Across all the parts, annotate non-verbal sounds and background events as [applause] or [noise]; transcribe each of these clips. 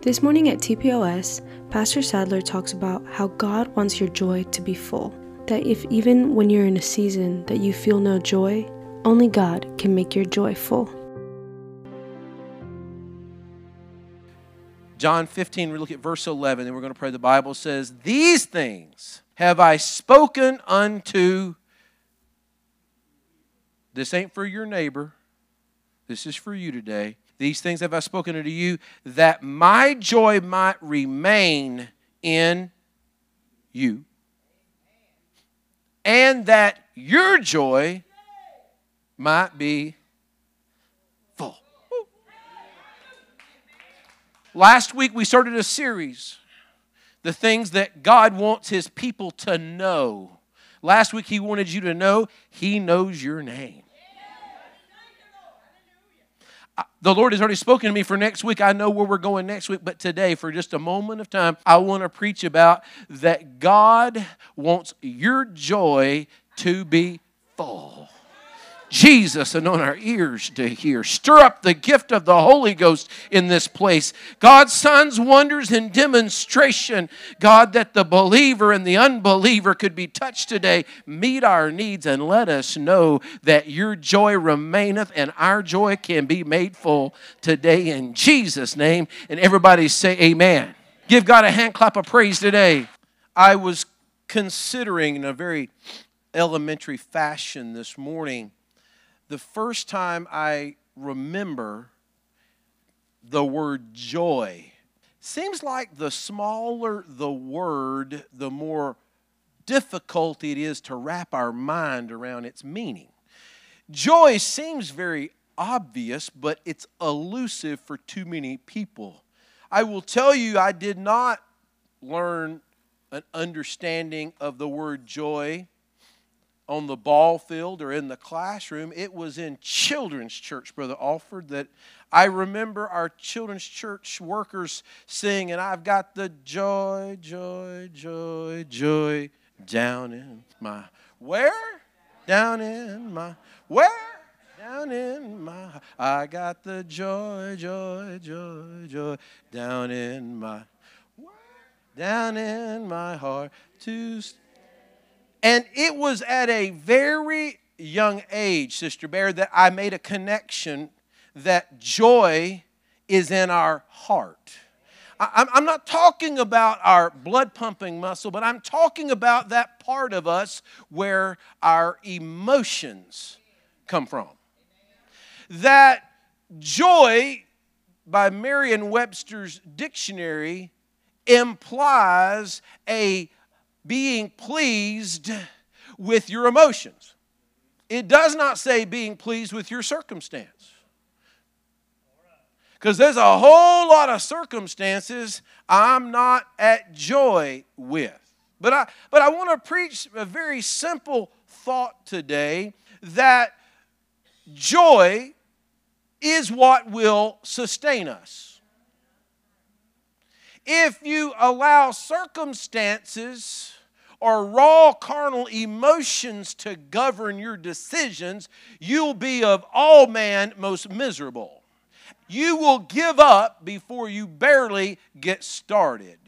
This morning at TPOS, Pastor Saddler talks about how God wants your joy to be full. That if even when you're in a season that you feel no joy, only God can make your joy full. John 15, we look at verse 11, and we're going to pray. The Bible says, These things have I spoken unto. This ain't for your neighbor. This is for you today. These things have I spoken unto you, that my joy might remain in you, and that your joy might be full. Last week we started a series, the things that God wants his people to know. Last week he wanted you to know he knows your name the Lord has already spoken to me for next week. I know where we're going next week, but today, for just a moment of time, I want to preach about that God wants your joy to be full. Jesus and on our ears to hear. Stir up the gift of the Holy Ghost in this place. God's signs, wonders, and demonstration. God, that the believer and the unbeliever could be touched today. Meet our needs and let us know that your joy remaineth and our joy can be made full today in Jesus' name. And everybody say, Amen. Give God a hand clap of praise today. I was considering in a very elementary fashion this morning the first time I remember the word joy. Seems like the smaller the word, the more difficult it is to wrap our mind around its meaning. Joy seems very obvious, but it's elusive for too many people. I will tell you, I did not learn an understanding of the word joy on the ball field or in the classroom. It was in children's church, Brother Alford, that I remember our children's church workers sing, and I've got the joy, joy, joy, joy down in my where? Down in my where? Down in my I got the joy, joy, joy, joy down in my Where? down in my heart to and it was at a very young age, Sister Bear, that I made a connection that joy is in our heart. I'm not talking about our blood pumping muscle, but I'm talking about that part of us where our emotions come from. That joy, by Merriam Webster's dictionary, implies a being pleased with your emotions. It does not say being pleased with your circumstance. Because there's a whole lot of circumstances I'm not at joy with. But I, but I want to preach a very simple thought today that joy is what will sustain us. If you allow circumstances or raw carnal emotions to govern your decisions, you'll be of all man most miserable. You will give up before you barely get started.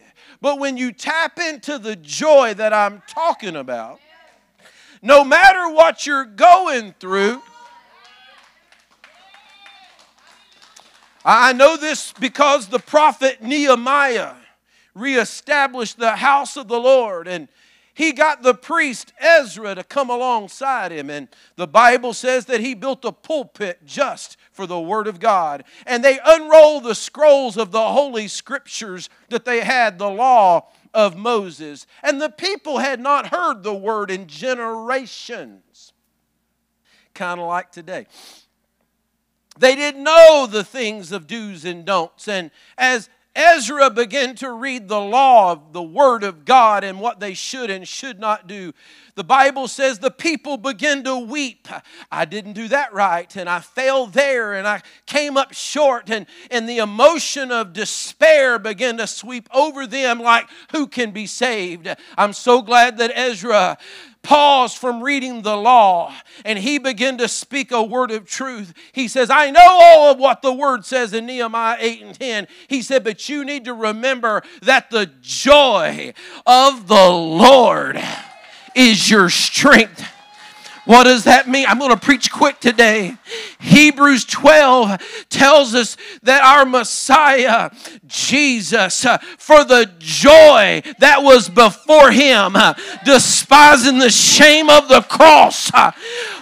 But when you tap into the joy that I'm talking about, no matter what you're going through, I know this because the prophet Nehemiah reestablished the house of the Lord and he got the priest Ezra to come alongside him. And the Bible says that he built a pulpit just for the Word of God. And they unrolled the scrolls of the Holy Scriptures that they had, the law of Moses. And the people had not heard the Word in generations. Kind of like today. They didn't know the things of do's and don'ts. And as Ezra began to read the law of the Word of God and what they should and should not do. The Bible says the people began to weep. I didn't do that right, and I failed there, and I came up short, and, and the emotion of despair began to sweep over them like, who can be saved? I'm so glad that Ezra paused from reading the law and he began to speak a word of truth. He says, I know all of what the word says in Nehemiah 8 and 10. He said, but you need to remember that the joy of the Lord is your strength. What does that mean? I'm going to preach quick today. Hebrews 12 tells us that our Messiah, Jesus, uh, for the joy that was before him, uh, despising the shame of the cross, uh,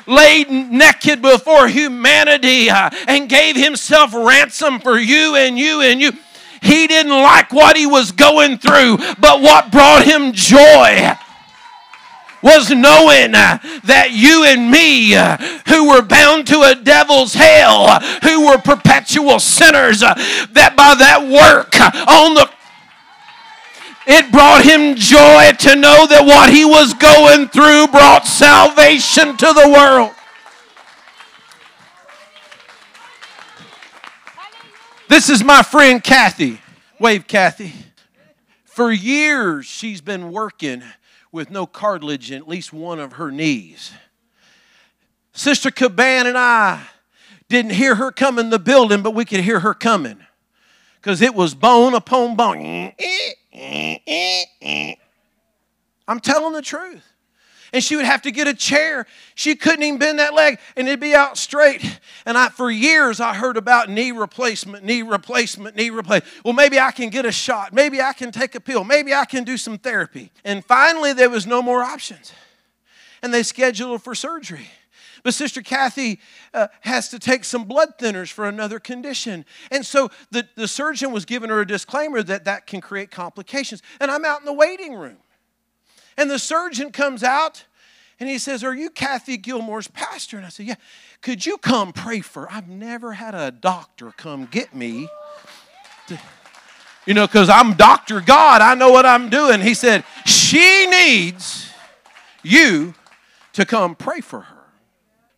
laid naked before humanity and gave himself ransom for you and you and you. He didn't like what he was going through, but what brought him joy was knowing uh, that you and me, uh, who were bound to a devil's hell, uh, who were perpetual sinners, that by that work on the it brought him joy to know that what he was going through brought salvation to the world. This is my friend Kathy. Wave, Kathy. For years, she's been working with no cartilage in at least one of her knees. Sister Caban and I didn't hear her come in the building, but we could hear her coming because it was bone upon bone. I'm telling the truth and she would have to get a chair. She couldn't even bend that leg, and it'd be out straight. And I, for years, I heard about knee replacement, knee replacement, knee replacement. Well, maybe I can get a shot. Maybe I can take a pill. Maybe I can do some therapy. And finally, there was no more options, and they scheduled her for surgery. But Sister Kathy uh, has to take some blood thinners for another condition. And so the, the surgeon was giving her a disclaimer that that can create complications. And I'm out in the waiting room. And the surgeon comes out and he says, Are you Kathy Gilmore's pastor? And I said, Yeah. Could you come pray for? Her? I've never had a doctor come get me. To, you know, because I'm Dr. God, I know what I'm doing. He said, She needs you to come pray for her.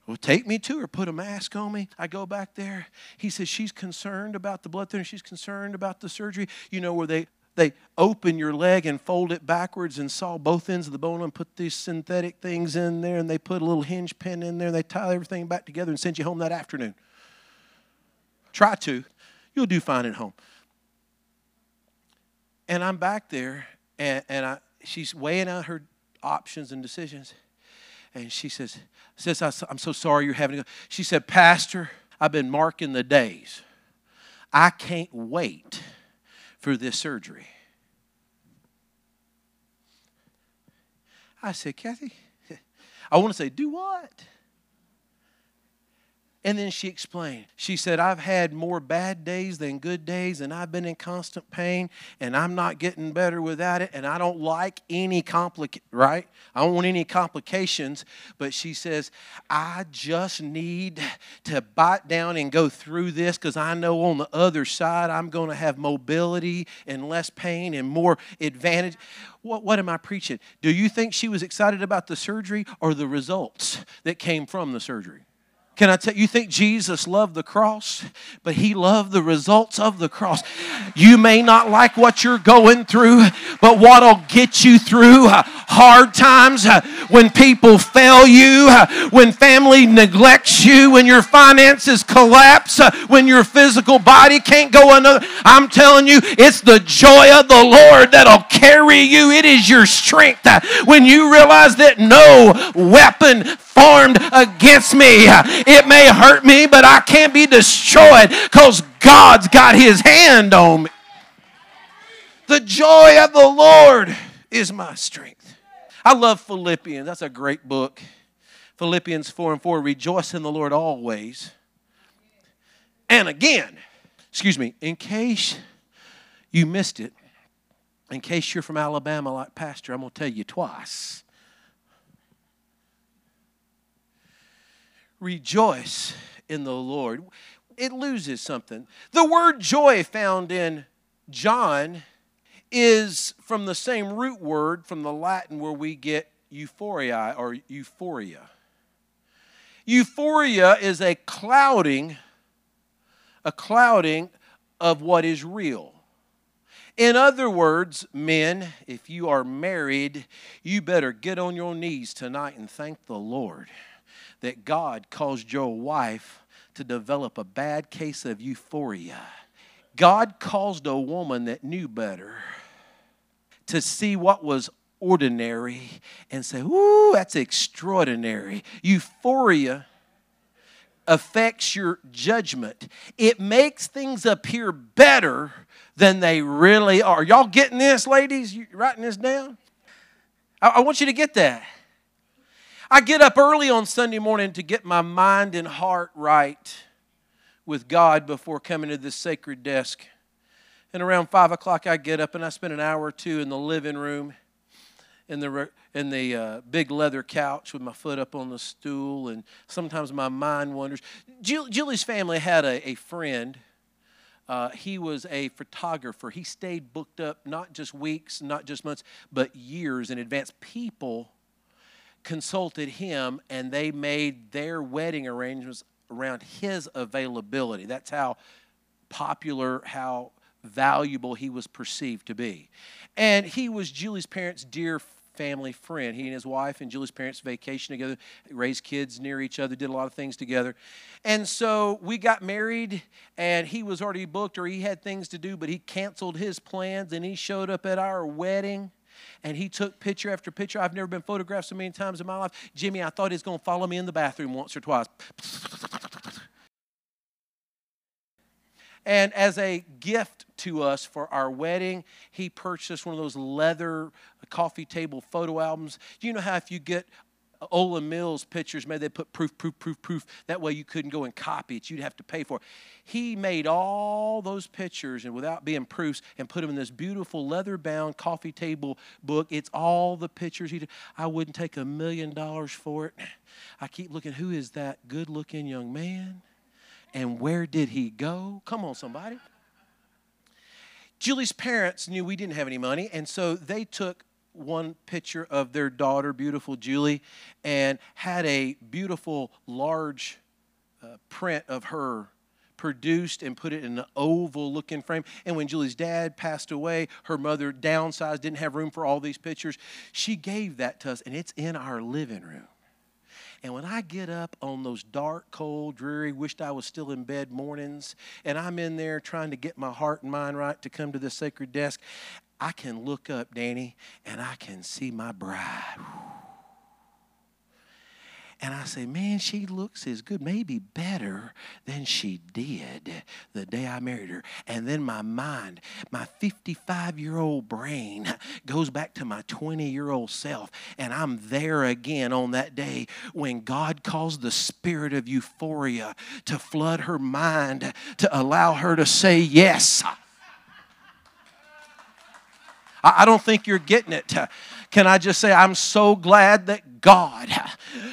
Well, take me to her, put a mask on me. I go back there. He says, She's concerned about the blood thinner. She's concerned about the surgery. You know, where they they open your leg and fold it backwards and saw both ends of the bone and put these synthetic things in there and they put a little hinge pin in there and they tie everything back together and send you home that afternoon. Try to. You'll do fine at home. And I'm back there and, and I, she's weighing out her options and decisions. And she says, says, I'm so sorry you're having to go. She said, Pastor, I've been marking the days. I can't wait for this surgery. I said, Kathy, [laughs] I want to say, do what? And then she explained. She said, I've had more bad days than good days, and I've been in constant pain, and I'm not getting better without it, and I don't like any complic right? I don't want any complications. But she says, I just need to bite down and go through this because I know on the other side I'm going to have mobility and less pain and more advantage. What, what am I preaching? Do you think she was excited about the surgery or the results that came from the surgery? Can I tell you, think Jesus loved the cross, but he loved the results of the cross. You may not like what you're going through, but what'll get you through hard times uh, when people fail you, uh, when family neglects you, when your finances collapse, when your physical body can't go another. I'm telling you, it's the joy of the Lord that'll carry you. It is your strength when you realize that no weapon formed against me. It may hurt me, but I can't be destroyed because God's got his hand on me. The joy of the Lord is my strength. I love Philippians. That's a great book. Philippians 4 and 4 Rejoice in the Lord always. And again, excuse me, in case you missed it, in case you're from Alabama like Pastor, I'm going to tell you twice. rejoice in the Lord. It loses something. The word joy found in John is from the same root word from the Latin where we get euphoria or euphoria. Euphoria is a clouding, a clouding of what is real. In other words, men, if you are married, you better get on your knees tonight and thank the Lord that God caused your wife to develop a bad case of euphoria. God caused a woman that knew better to see what was ordinary and say, Ooh, that's extraordinary. Euphoria affects your judgment, it makes things appear better than they really are. Y'all getting this, ladies? You writing this down? I, I want you to get that. I get up early on Sunday morning to get my mind and heart right with God before coming to this sacred desk. And around five o'clock, I get up and I spend an hour or two in the living room, in the in the uh, big leather couch with my foot up on the stool, and sometimes my mind wanders. Julie's family had a, a friend. Uh, he was a photographer. He stayed booked up not just weeks, not just months, but years in advance. People consulted him and they made their wedding arrangements around his availability. That's how popular, how valuable he was perceived to be. And he was Julie's parents' dear family friend. He and his wife and Julie's parents vacation together, raised kids near each other, did a lot of things together. And so we got married, and he was already booked or he had things to do, but he canceled his plans and he showed up at our wedding and he took picture after picture. I've never been photographed so many times in my life. Jimmy, I thought he was going to follow me in the bathroom once or twice. And as a gift to us for our wedding, he purchased one of those leather coffee table photo albums. You know how if you get Olan Mills pictures, maybe they put proof, proof, proof, proof. That way you couldn't go and copy it. You'd have to pay for it. He made all those pictures and without being proofs and put them in this beautiful leather bound coffee table book. It's all the pictures he did. I wouldn't take a million dollars for it. I keep looking, who is that good looking young man? And where did he go? Come on, somebody. Julie's parents knew we didn't have any money, and so they took one picture of their daughter, beautiful Julie, and had a beautiful large uh, print of her produced and put it in an oval looking frame. And when Julie's dad passed away, her mother downsized, didn't have room for all these pictures. She gave that to us, and it's in our living room. And when I get up on those dark, cold, dreary, wished I was still in bed mornings, and I'm in there trying to get my heart and mind right to come to this sacred desk, I can look up, Danny, and I can see my bride. And I say, man, she looks as good, maybe better than she did the day I married her. And then my mind, my 55 year old brain goes back to my 20 year old self. And I'm there again on that day when God caused the spirit of euphoria to flood her mind to allow her to say yes. I don't think you're getting it. Can I just say, I'm so glad that God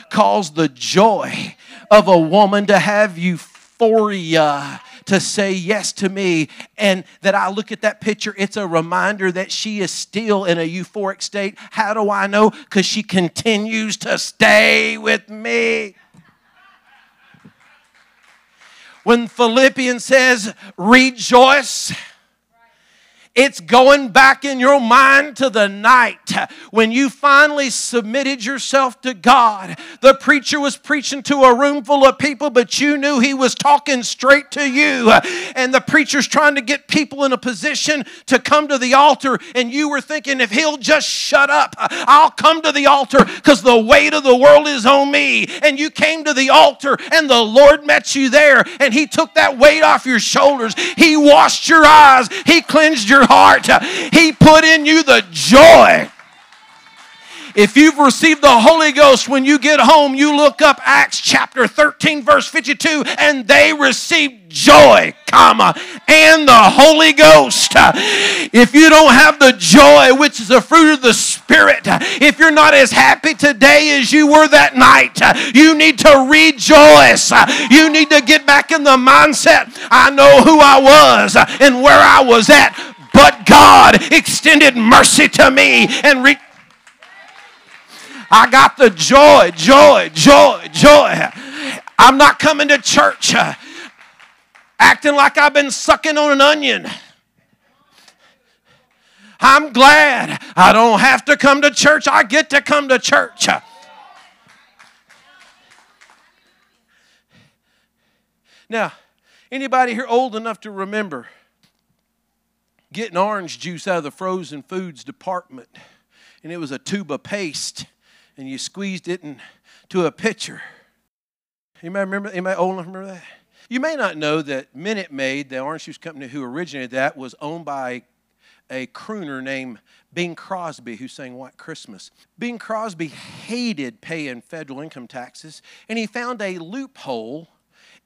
caused the joy of a woman to have euphoria to say yes to me and that I look at that picture, it's a reminder that she is still in a euphoric state. How do I know? Because she continues to stay with me. When Philippians says, rejoice it's going back in your mind to the night when you finally submitted yourself to God. The preacher was preaching to a room full of people, but you knew he was talking straight to you. And the preacher's trying to get people in a position to come to the altar, and you were thinking, if he'll just shut up, I'll come to the altar because the weight of the world is on me. And you came to the altar, and the Lord met you there, and he took that weight off your shoulders. He washed your eyes, he cleansed your heart. He put in you the joy. If you've received the Holy Ghost, when you get home, you look up Acts chapter 13, verse 52, and they received joy, comma, and the Holy Ghost. If you don't have the joy, which is the fruit of the Spirit, if you're not as happy today as you were that night, you need to rejoice. You need to get back in the mindset. I know who I was and where I was at but God extended mercy to me and re- I got the joy, joy, joy, joy. I'm not coming to church uh, acting like I've been sucking on an onion. I'm glad I don't have to come to church. I get to come to church. Now, anybody here old enough to remember getting orange juice out of the frozen foods department and it was a tube of paste and you squeezed it into a pitcher? Anybody remember? Anybody old remember that? You may not know that Minute Maid, the orange juice company who originated that, was owned by a crooner named Bing Crosby who sang White Christmas. Bing Crosby hated paying federal income taxes, and he found a loophole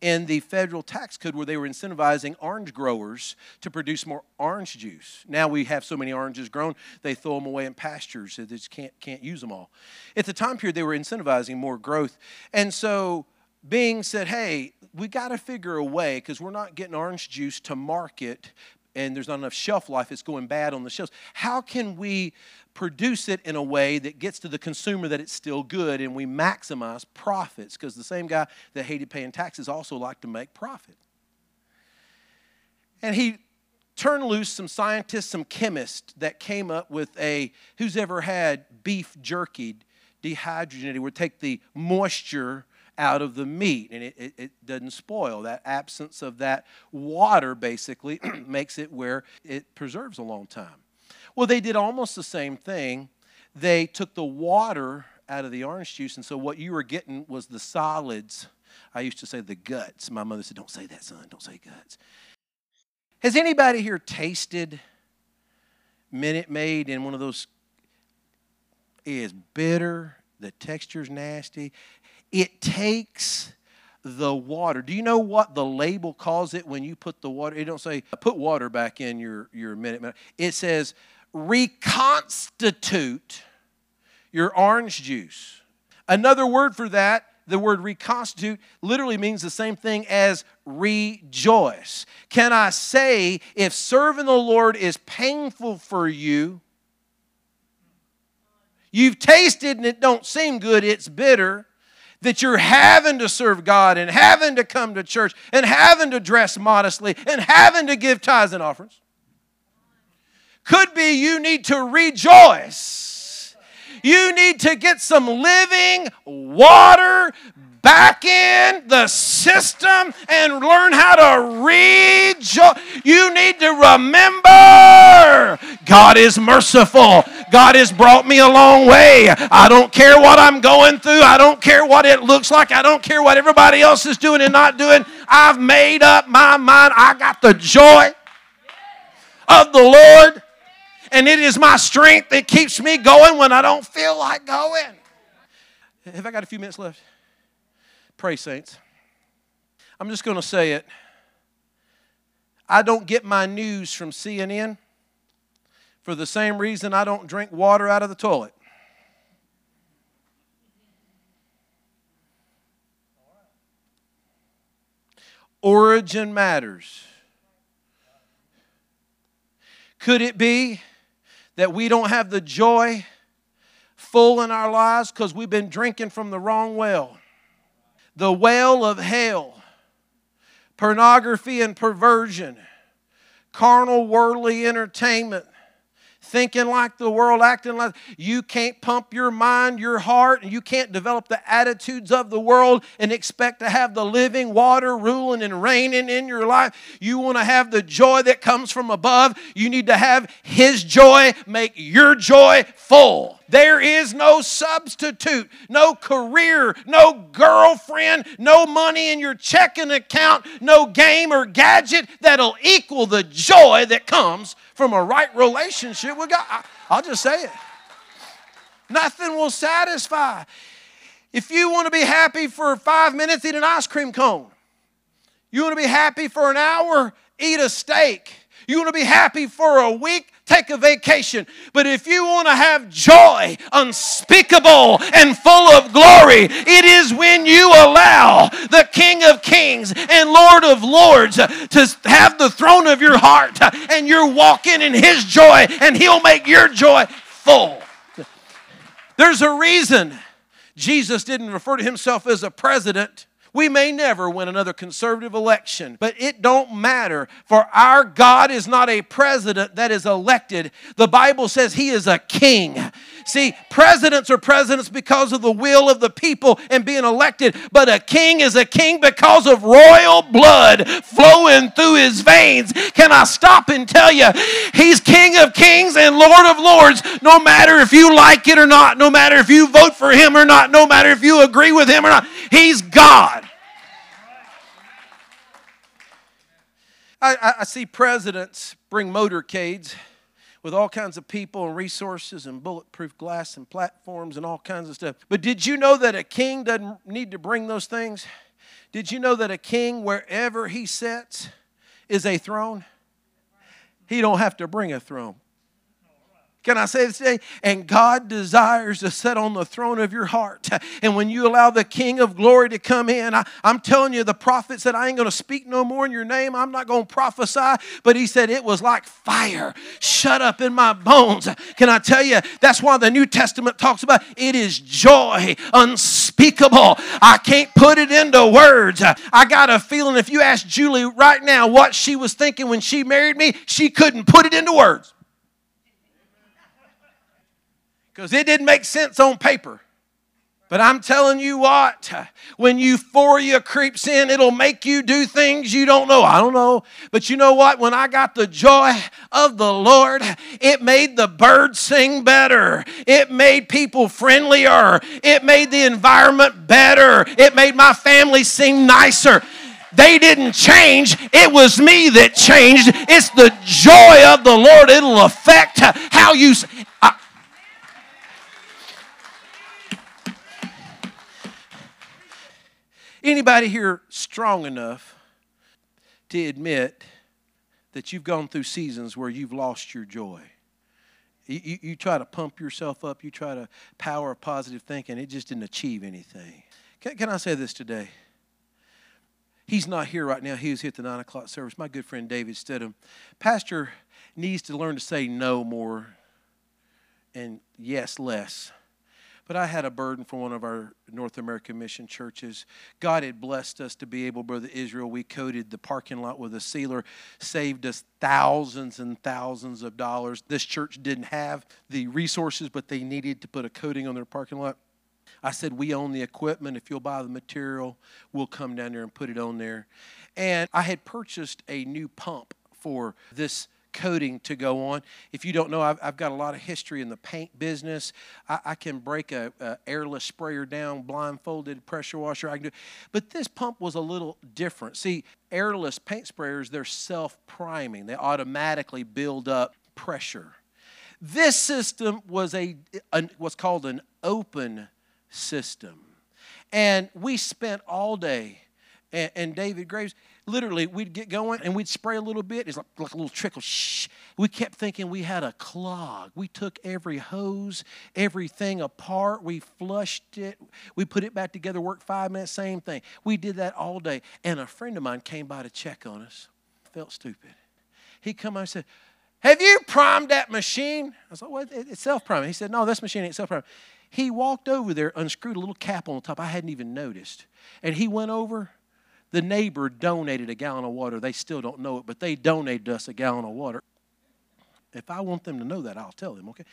in the federal tax code where they were incentivizing orange growers to produce more orange juice. Now we have so many oranges grown, they throw them away in pastures. They just can't, can't use them all. At the time period, they were incentivizing more growth. And so Bing said, hey, we got to figure a way because we're not getting orange juice to market and there's not enough shelf life, it's going bad on the shelves. How can we produce it in a way that gets to the consumer that it's still good and we maximize profits? Because the same guy that hated paying taxes also liked to make profit. And he turned loose some scientists, some chemists that came up with a who's ever had beef jerky dehydrogenated, would take the moisture out of the meat and it, it, it, doesn't spoil. That absence of that water basically [clears throat] makes it where it preserves a long time. Well, they did almost the same thing. They took the water out of the orange juice, and so what you were getting was the solids. I used to say the guts. My mother said, Don't say that, son. Don't say guts. Has anybody here tasted Minute Maid in one of those? It is bitter. The texture's nasty. It takes the water. Do you know what the label calls it when you put the water? It don't say put water back in your your minute. It says reconstitute your orange juice. Another word for that, the word reconstitute literally means the same thing as rejoice. Can I say if serving the Lord is painful for you, you've tasted and it don't seem good, it's bitter that you're having to serve God and having to come to church and having to dress modestly and having to give tithes and offerings. Could be you need to rejoice. You need to get some living water back in the system and learn how to rejoice. You need to remember God is merciful. God has brought me a long way. I don't care what I'm going through. I don't care what it looks like. I don't care what everybody else is doing and not doing. I've made up my mind. I got the joy of the Lord. And it is my strength that keeps me going when I don't feel like going. Have I got a few minutes left? Pray, saints. I'm just going to say it. I don't get my news from CNN for the same reason I don't drink water out of the toilet. Origin matters. Could it be that we don't have the joy full in our lives because we've been drinking from the wrong well? The well of hell, pornography and perversion, carnal worldly entertainment, thinking like the world, acting like you can't pump your mind, your heart, and you can't develop the attitudes of the world and expect to have the living water ruling and reigning in your life. You want to have the joy that comes from above. You need to have His joy make your joy full. There is no substitute, no career, no girlfriend, no money in your checking account, no game or gadget that'll equal the joy that comes from a right relationship with God. I'll just say it. Nothing will satisfy. If you want to be happy for five minutes, eat an ice cream cone. You want to be happy for an hour, eat a steak. You want to be happy for a week, take a vacation. But if you want to have joy unspeakable and full of glory, it is when you allow the King of Kings and Lord of Lords to have the throne of your heart and you're walking in His joy and He'll make your joy full. There's a reason Jesus didn't refer to Himself as a president We may never win another conservative election, but it don't matter for our God is not a president that is elected. The Bible says he is a king. See, presidents are presidents because of the will of the people and being elected, but a king is a king because of royal blood flowing through his veins. Can I stop and tell you, he's king of kings and lord of lords, no matter if you like it or not, no matter if you vote for him or not, no matter if you agree with him or not. He's God. I, I, see presidents bring motorcades with all kinds of people and resources and bulletproof glass and platforms and all kinds of stuff. But did you know that a king doesn't need to bring those things? Did you know that a king, wherever he sits, is a throne? He don't have to bring a throne. Can I say this today? And God desires to sit on the throne of your heart. And when you allow the King of glory to come in, I, am telling you, the prophet said, I ain't going to speak no more in your name. I'm not going to prophesy. But he said, it was like fire shut up in my bones. Can I tell you? That's why the New Testament talks about it is joy unspeakable. I can't put it into words. I got a feeling if you ask Julie right now what she was thinking when she married me, she couldn't put it into words because it didn't make sense on paper. But I'm telling you what, when euphoria creeps in, it'll make you do things you don't know. I don't know. But you know what? When I got the joy of the Lord, it made the birds sing better. It made people friendlier. It made the environment better. It made my family seem nicer. They didn't change. It was me that changed. It's the joy of the Lord. It'll affect how you. Anybody here strong enough to admit that you've gone through seasons where you've lost your joy? You, you, try to pump yourself up, you try to power positive thinking, it just didn't achieve anything. Can, can I say this today? He's not here right now. He was here at the 9 o'clock service. My good friend David Stidham. Pastor needs to learn to say no more and yes less. But I had a burden for one of our North American mission churches. God had blessed us to be able, Brother Israel. We coated the parking lot with a sealer, saved us thousands and thousands of dollars. This church didn't have the resources, but they needed to put a coating on their parking lot. I said, We own the equipment. If you'll buy the material, we'll come down there and put it on there. And I had purchased a new pump for this coating to go on. If you don't know, I've, I've got a lot of history in the paint business. I, I can break a, a, airless sprayer down, blindfolded pressure washer. I can do, but this pump was a little different. See, airless paint sprayers they're self-priming. They automatically build up pressure. This system was a, a what's called an open system, and we spent all day. And, and David Graves, literally, we'd get going and we'd spray a little bit. It's like, like a little trickle. Shh. We kept thinking we had a clog. We took every hose, everything apart. We flushed it. We put it back together, worked five minutes, same thing. We did that all day. And a friend of mine came by to check on us. Felt stupid. He come out and said, have you primed that machine? I was like, well, it's self-priming. He said, no, this machine ain't self-priming. He walked over there, unscrewed a little cap on the top I hadn't even noticed. And he went over the neighbor donated a gallon of water. They still don't know it, but they donated us a gallon of water. If I want them to know that, I'll tell them, okay?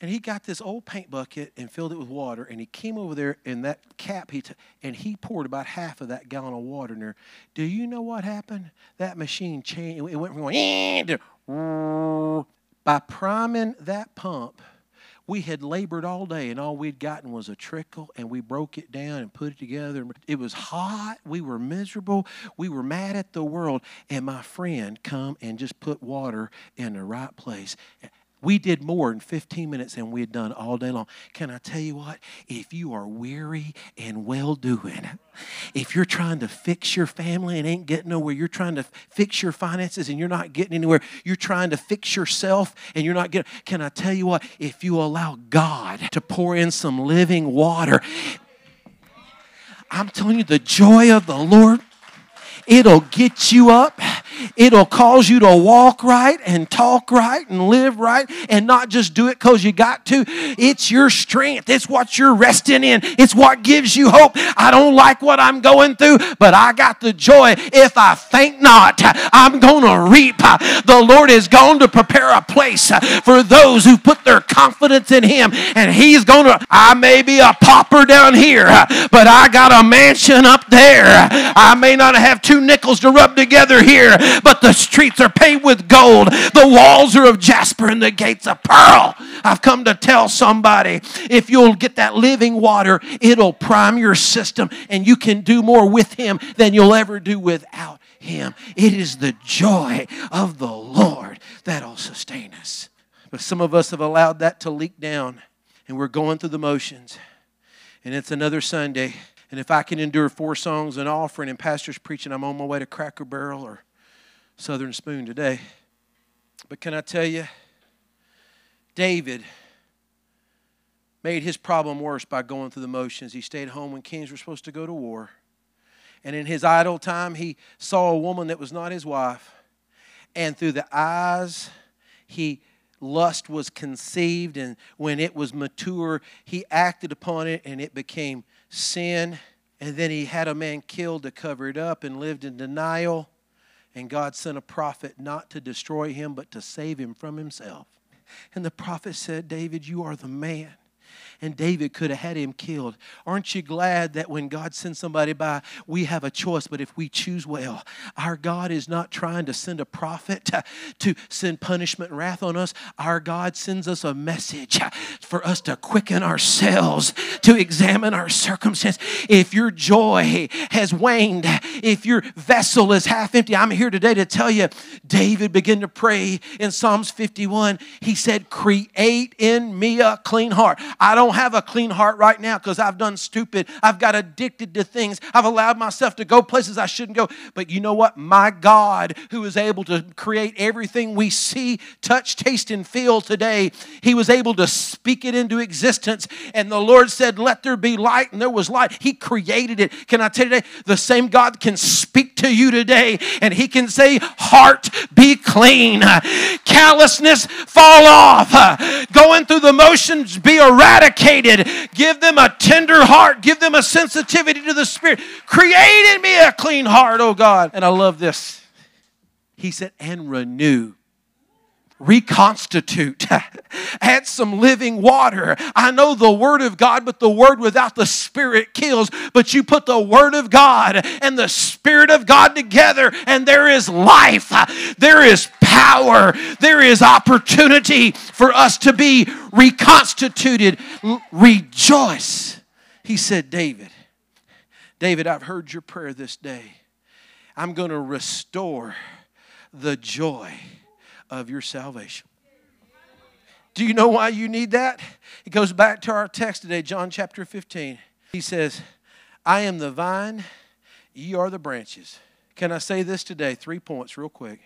And he got this old paint bucket and filled it with water, and he came over there and that cap he t- and he poured about half of that gallon of water in there. Do you know what happened? That machine changed. It went from going [laughs] to by priming that pump we had labored all day and all we'd gotten was a trickle and we broke it down and put it together. It was hot. We were miserable. We were mad at the world. And my friend come and just put water in the right place. We did more in 15 minutes than we had done all day long. Can I tell you what? If you are weary and well doing, if you're trying to fix your family and ain't getting nowhere, you're trying to fix your finances and you're not getting anywhere, you're trying to fix yourself and you're not getting. Can I tell you what? If you allow God to pour in some living water, I'm telling you, the joy of the Lord It'll get you up. It'll cause you to walk right and talk right and live right and not just do it because you got to. It's your strength, it's what you're resting in, it's what gives you hope. I don't like what I'm going through, but I got the joy. If I think not, I'm going to reap. The Lord is going to prepare a place for those who put their confidence in Him, and He's going to. I may be a pauper down here, but I got a mansion up there. I may not have two nickels to rub together here, but the streets are paved with gold. The walls are of jasper and the gates of pearl. I've come to tell somebody if you'll get that living water, it'll prime your system and you can do more with Him than you'll ever do without Him. It is the joy of the Lord that'll sustain us. But some of us have allowed that to leak down and we're going through the motions. And it's another Sunday. And if I can endure four songs and offering and pastors preaching, I'm on my way to Cracker Barrel or Southern Spoon today. But can I tell you, David made his problem worse by going through the motions. He stayed home when kings were supposed to go to war. And in his idle time, he saw a woman that was not his wife. And through the eyes, he lust was conceived. And when it was mature, he acted upon it and it became sin. And then he had a man killed to cover it up and lived in denial. And God sent a prophet not to destroy him, but to save him from himself. And the prophet said, David, you are the man and David could have had him killed. Aren't you glad that when God sends somebody by, we have a choice, but if we choose well, our God is not trying to send a prophet to, to send punishment and wrath on us. Our God sends us a message for us to quicken ourselves, to examine our circumstance. If your joy has waned, if your vessel is half empty, I'm here today to tell you, David began to pray in Psalms 51. He said, Create in me a clean heart. Don't have a clean heart right now because I've done stupid. I've got addicted to things. I've allowed myself to go places I shouldn't go. But you know what? My God, who is able to create everything we see, touch, taste, and feel today, He was able to speak it into existence. And the Lord said, Let there be light, and there was light. He created it. Can I tell you today? The same God can speak to you today, and He can say, Heart, be clean. Callousness, fall off. Going through the motions, be eradicated. Give them a tender heart. Give them a sensitivity to the Spirit. Create in me a clean heart, oh God. And I love this. He said, and renew reconstitute, [laughs] add some living water. I know the Word of God, but the Word without the Spirit kills. But you put the Word of God and the Spirit of God together, and there is life, there is power, there is opportunity for us to be reconstituted. Rejoice. He said, David, David, I've heard your prayer this day. I'm going to restore the joy of your salvation. Do you know why you need that? It goes back to our text today, John chapter 15. He says, I am the vine, ye are the branches. Can I say this today? Three points, real quick.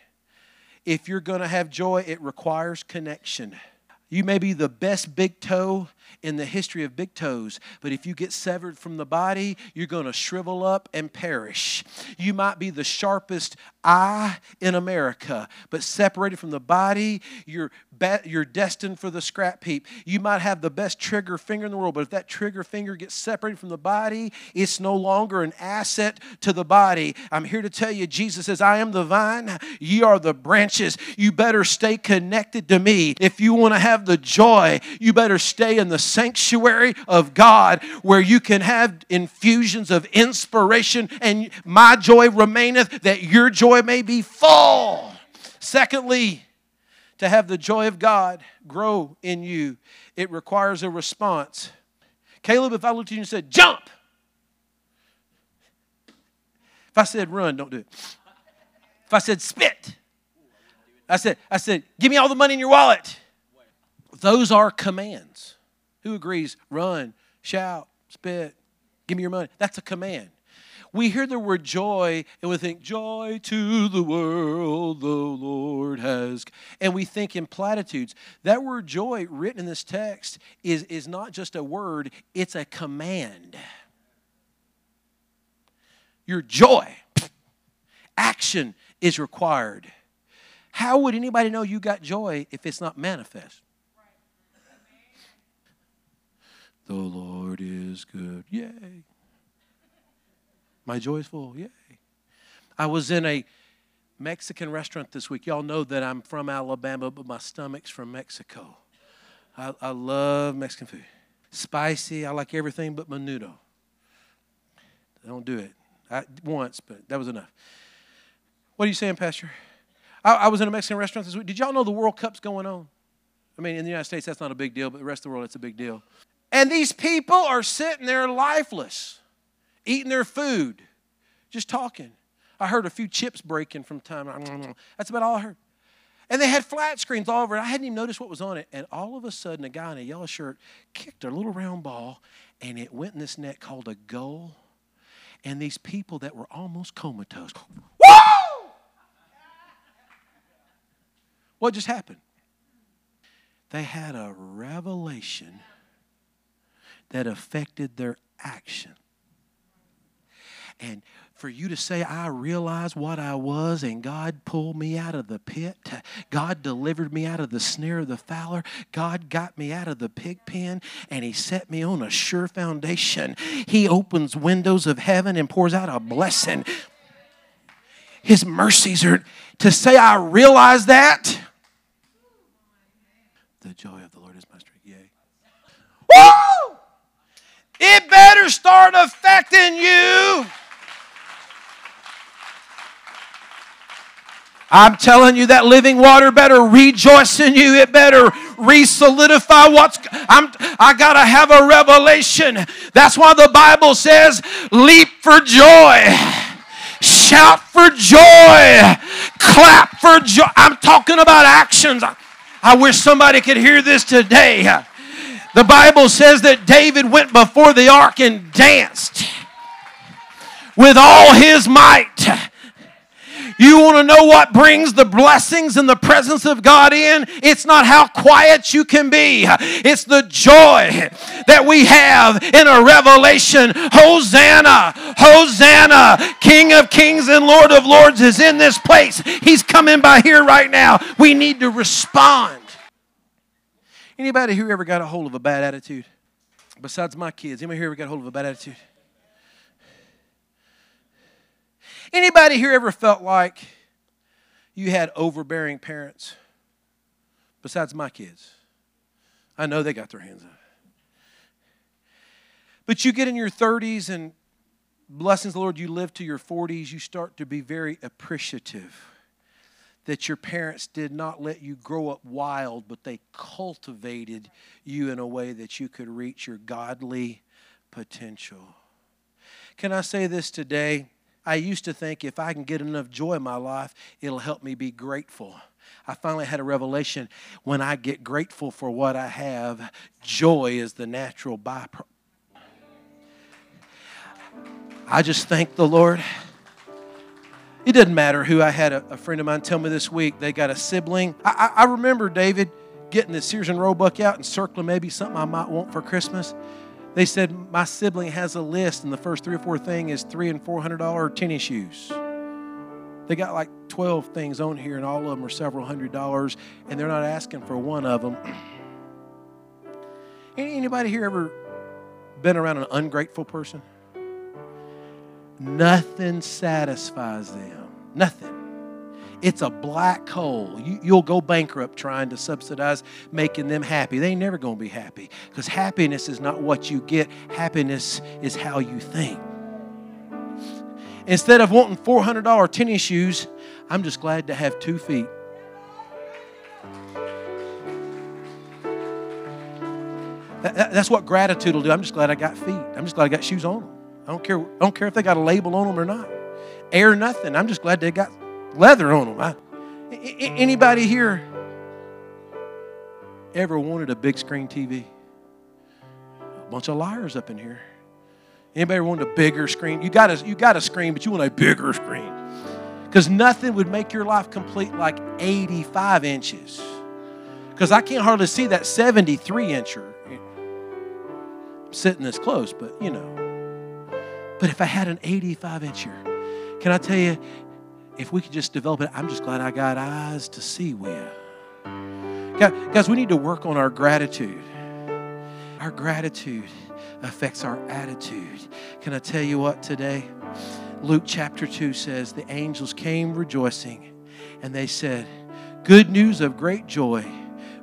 If you're going to have joy, it requires connection. You may be the best big toe in the history of big toes, but if you get severed from the body, you're going to shrivel up and perish. You might be the sharpest eye in America, but separated from the body, you're, be- you're destined for the scrap heap. You might have the best trigger finger in the world, but if that trigger finger gets separated from the body, it's no longer an asset to the body. I'm here to tell you, Jesus says, I am the vine, ye are the branches. You better stay connected to me. If you want to have the joy, you better stay in the sanctuary of God where you can have infusions of inspiration, and my joy remaineth that your joy may be full. Secondly, to have the joy of God grow in you, it requires a response. Caleb, if I looked at you and said, jump, if I said run, don't do it. If I said spit, I said, I said, give me all the money in your wallet. Those are commands. Who agrees? Run, shout, spit, give me your money. That's a command. We hear the word joy and we think, Joy to the world, the Lord has. And we think in platitudes. That word joy, written in this text, is, is not just a word, it's a command. Your joy Action is required. How would anybody know you got joy if it's not manifest? The Lord is good. Yay. My joy is full. Yay. I was in a Mexican restaurant this week. Y'all know that I'm from Alabama, but my stomach's from Mexico. I, I love Mexican food. Spicy. I like everything but menudo. I don't do it. I, once, but that was enough. What are you saying, Pastor? I, I was in a Mexican restaurant this week. Did y'all know the World Cup's going on? I mean, in the United States, that's not a big deal, but the rest of the world, it's a big deal. And these people are sitting there lifeless, eating their food, just talking. I heard a few chips breaking from time. That's about all I heard. And they had flat screens all over it. I hadn't even noticed what was on it. And all of a sudden, a guy in a yellow shirt kicked a little round ball, and it went in this net called a goal. And these people that were almost comatose, woo! What just happened? They had a revelation that affected their action. And for you to say, I realized what I was, and God pulled me out of the pit. God delivered me out of the snare of the fowler. God got me out of the pig pen, and He set me on a sure foundation. He opens windows of heaven and pours out a blessing. His mercies are to say, I realize that. The joy of the Lord is my strength. Yay. Woo! It better start affecting you. I'm telling you that living water better rejoice in you. It better re-solidify what's I'm I gotta have a revelation. That's why the Bible says, leap for joy. Shout for joy. Clap for joy. I'm talking about actions. I wish somebody could hear this today. The Bible says that David went before the ark and danced with all his might. You want to know what brings the blessings and the presence of God in? It's not how quiet you can be, it's the joy that we have in a revelation. Hosanna! Hosanna! King of kings and Lord of lords is in this place. He's coming by here right now. We need to respond. Anybody who ever got a hold of a bad attitude? Besides my kids, anybody here ever got a hold of a bad attitude? Anybody here ever felt like you had overbearing parents? Besides my kids. I know they got their hands up. But you get in your 30s and blessings, Lord, you live to your 40s, you start to be very appreciative that your parents did not let you grow up wild, but they cultivated you in a way that you could reach your godly potential. Can I say this today? I used to think if I can get enough joy in my life, it'll help me be grateful. I finally had a revelation. When I get grateful for what I have, joy is the natural byproduct. I just thank the Lord. It doesn't matter who I had a, a, friend of mine tell me this week they got a sibling. I, I, I remember David getting the Sears and Roebuck out and circling maybe something I might want for Christmas. They said my sibling has a list, and the first three or four thing is three and four hundred dollar tennis shoes. They got like twelve things on here, and all of them are several hundred dollars, and they're not asking for one of them. Anybody here ever been around an ungrateful person? Nothing satisfies them. Nothing. It's a black hole. You, will go bankrupt trying to subsidize making them happy. They ain't never going to be happy because happiness is not what you get, happiness is how you think. Instead of wanting $400 tennis shoes, I'm just glad to have two feet. that's what gratitude will do. I'm just glad I got feet. I'm just glad I got shoes on. I don't care. I don't care if they got a label on them or not. Air nothing. I'm just glad they got leather on them. I, anybody here ever wanted a big screen TV? A bunch of liars up in here. Anybody want a bigger screen? You got a, you got a screen, but you want a bigger screen. Because nothing would make your life complete like 85 inches. Because I can't hardly see that 73 incher. I'm sitting this close, but you know. But if I had an 85 incher, can I tell you, if we could just develop it, I'm just glad I got eyes to see with. Guys, we need to work on our gratitude. Our gratitude affects our attitude. Can I tell you what today? Luke chapter 2 says, The angels came rejoicing, and they said, Good news of great joy,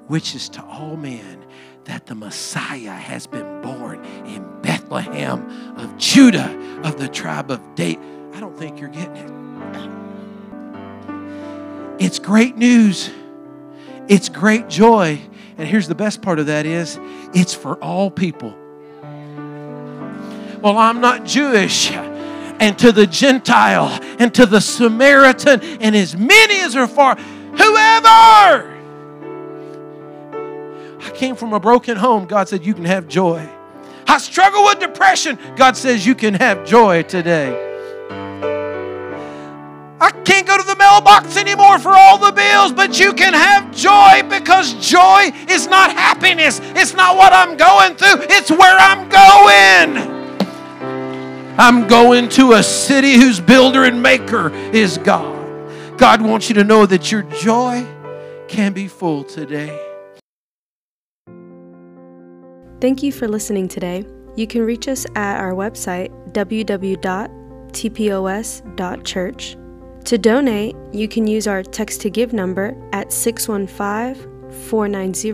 which is to all men that the Messiah has been born in Of Judah, of the tribe of David. I don't think you're getting it. It's great news. It's great joy. And here's the best part of that is it's for all people. Well, I'm not Jewish. And to the Gentile and to the Samaritan and as many as are far, whoever. I came from a broken home. God said, You can have joy. I struggle with depression. God says, You can have joy today. I can't go to the mailbox anymore for all the bills, but you can have joy because joy is not happiness. It's not what I'm going through, it's where I'm going. I'm going to a city whose builder and maker is God. God wants you to know that your joy can be full today. Thank you for listening today. You can reach us at our website, www.tpos.church. To donate, you can use our text to give number at 615 490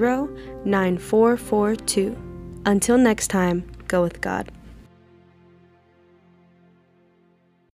9442. Until next time, go with God.